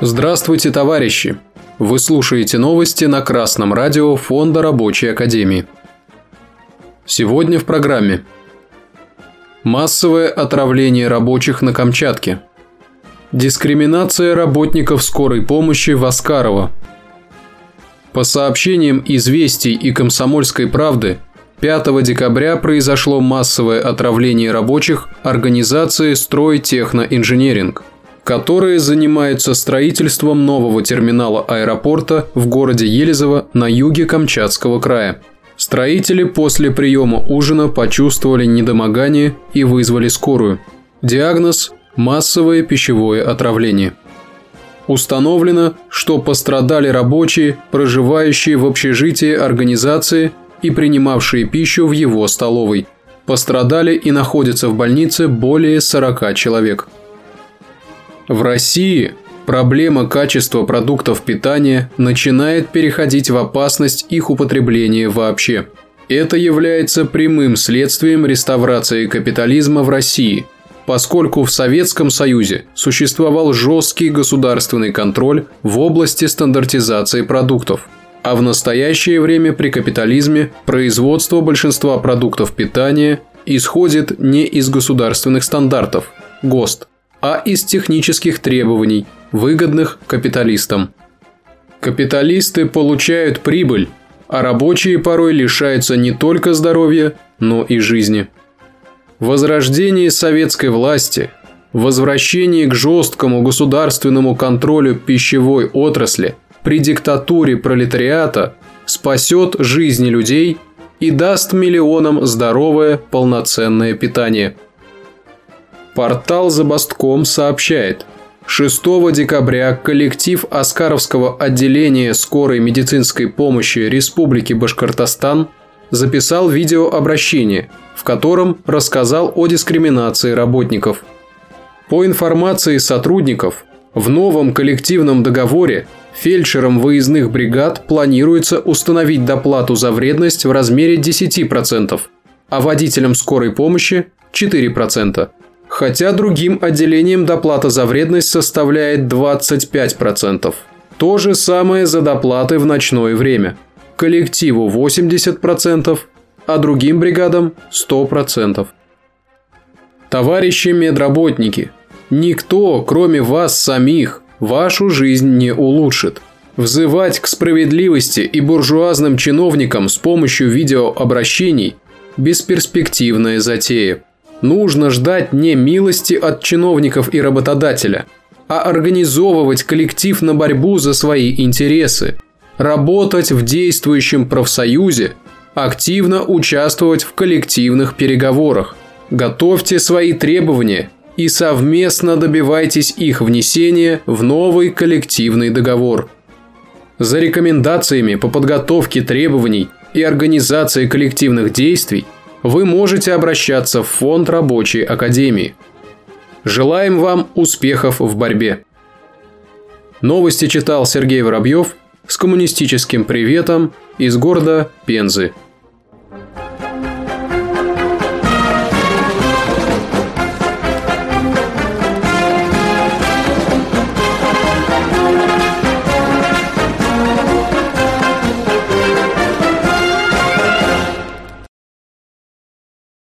Здравствуйте, товарищи! Вы слушаете новости на Красном радио Фонда Рабочей Академии. Сегодня в программе Массовое отравление рабочих на Камчатке Дискриминация работников скорой помощи в Аскарова По сообщениям «Известий» и «Комсомольской правды», 5 декабря произошло массовое отравление рабочих организации «Стройтехноинженеринг», которые занимаются строительством нового терминала аэропорта в городе Елизово на юге Камчатского края. Строители после приема ужина почувствовали недомогание и вызвали скорую. Диагноз – массовое пищевое отравление. Установлено, что пострадали рабочие, проживающие в общежитии организации и принимавшие пищу в его столовой. Пострадали и находятся в больнице более 40 человек. В России проблема качества продуктов питания начинает переходить в опасность их употребления вообще. Это является прямым следствием реставрации капитализма в России, поскольку в Советском Союзе существовал жесткий государственный контроль в области стандартизации продуктов – а в настоящее время при капитализме производство большинства продуктов питания исходит не из государственных стандартов – ГОСТ, а из технических требований, выгодных капиталистам. Капиталисты получают прибыль, а рабочие порой лишаются не только здоровья, но и жизни. Возрождение советской власти, возвращение к жесткому государственному контролю пищевой отрасли – при диктатуре пролетариата спасет жизни людей и даст миллионам здоровое полноценное питание. Портал Забастком сообщает, 6 декабря коллектив Оскаровского отделения скорой медицинской помощи Республики Башкортостан записал видеообращение, в котором рассказал о дискриминации работников. По информации сотрудников, в новом коллективном договоре Фельдшерам выездных бригад планируется установить доплату за вредность в размере 10%, а водителям скорой помощи – 4%. Хотя другим отделениям доплата за вредность составляет 25%. То же самое за доплаты в ночное время. Коллективу 80%, а другим бригадам 100%. Товарищи медработники, никто, кроме вас самих – вашу жизнь не улучшит. Взывать к справедливости и буржуазным чиновникам с помощью видеообращений – бесперспективная затея. Нужно ждать не милости от чиновников и работодателя, а организовывать коллектив на борьбу за свои интересы, работать в действующем профсоюзе, активно участвовать в коллективных переговорах. Готовьте свои требования – и совместно добивайтесь их внесения в новый коллективный договор. За рекомендациями по подготовке требований и организации коллективных действий вы можете обращаться в Фонд Рабочей Академии. Желаем вам успехов в борьбе. Новости читал Сергей Воробьев с коммунистическим приветом из города Пензы.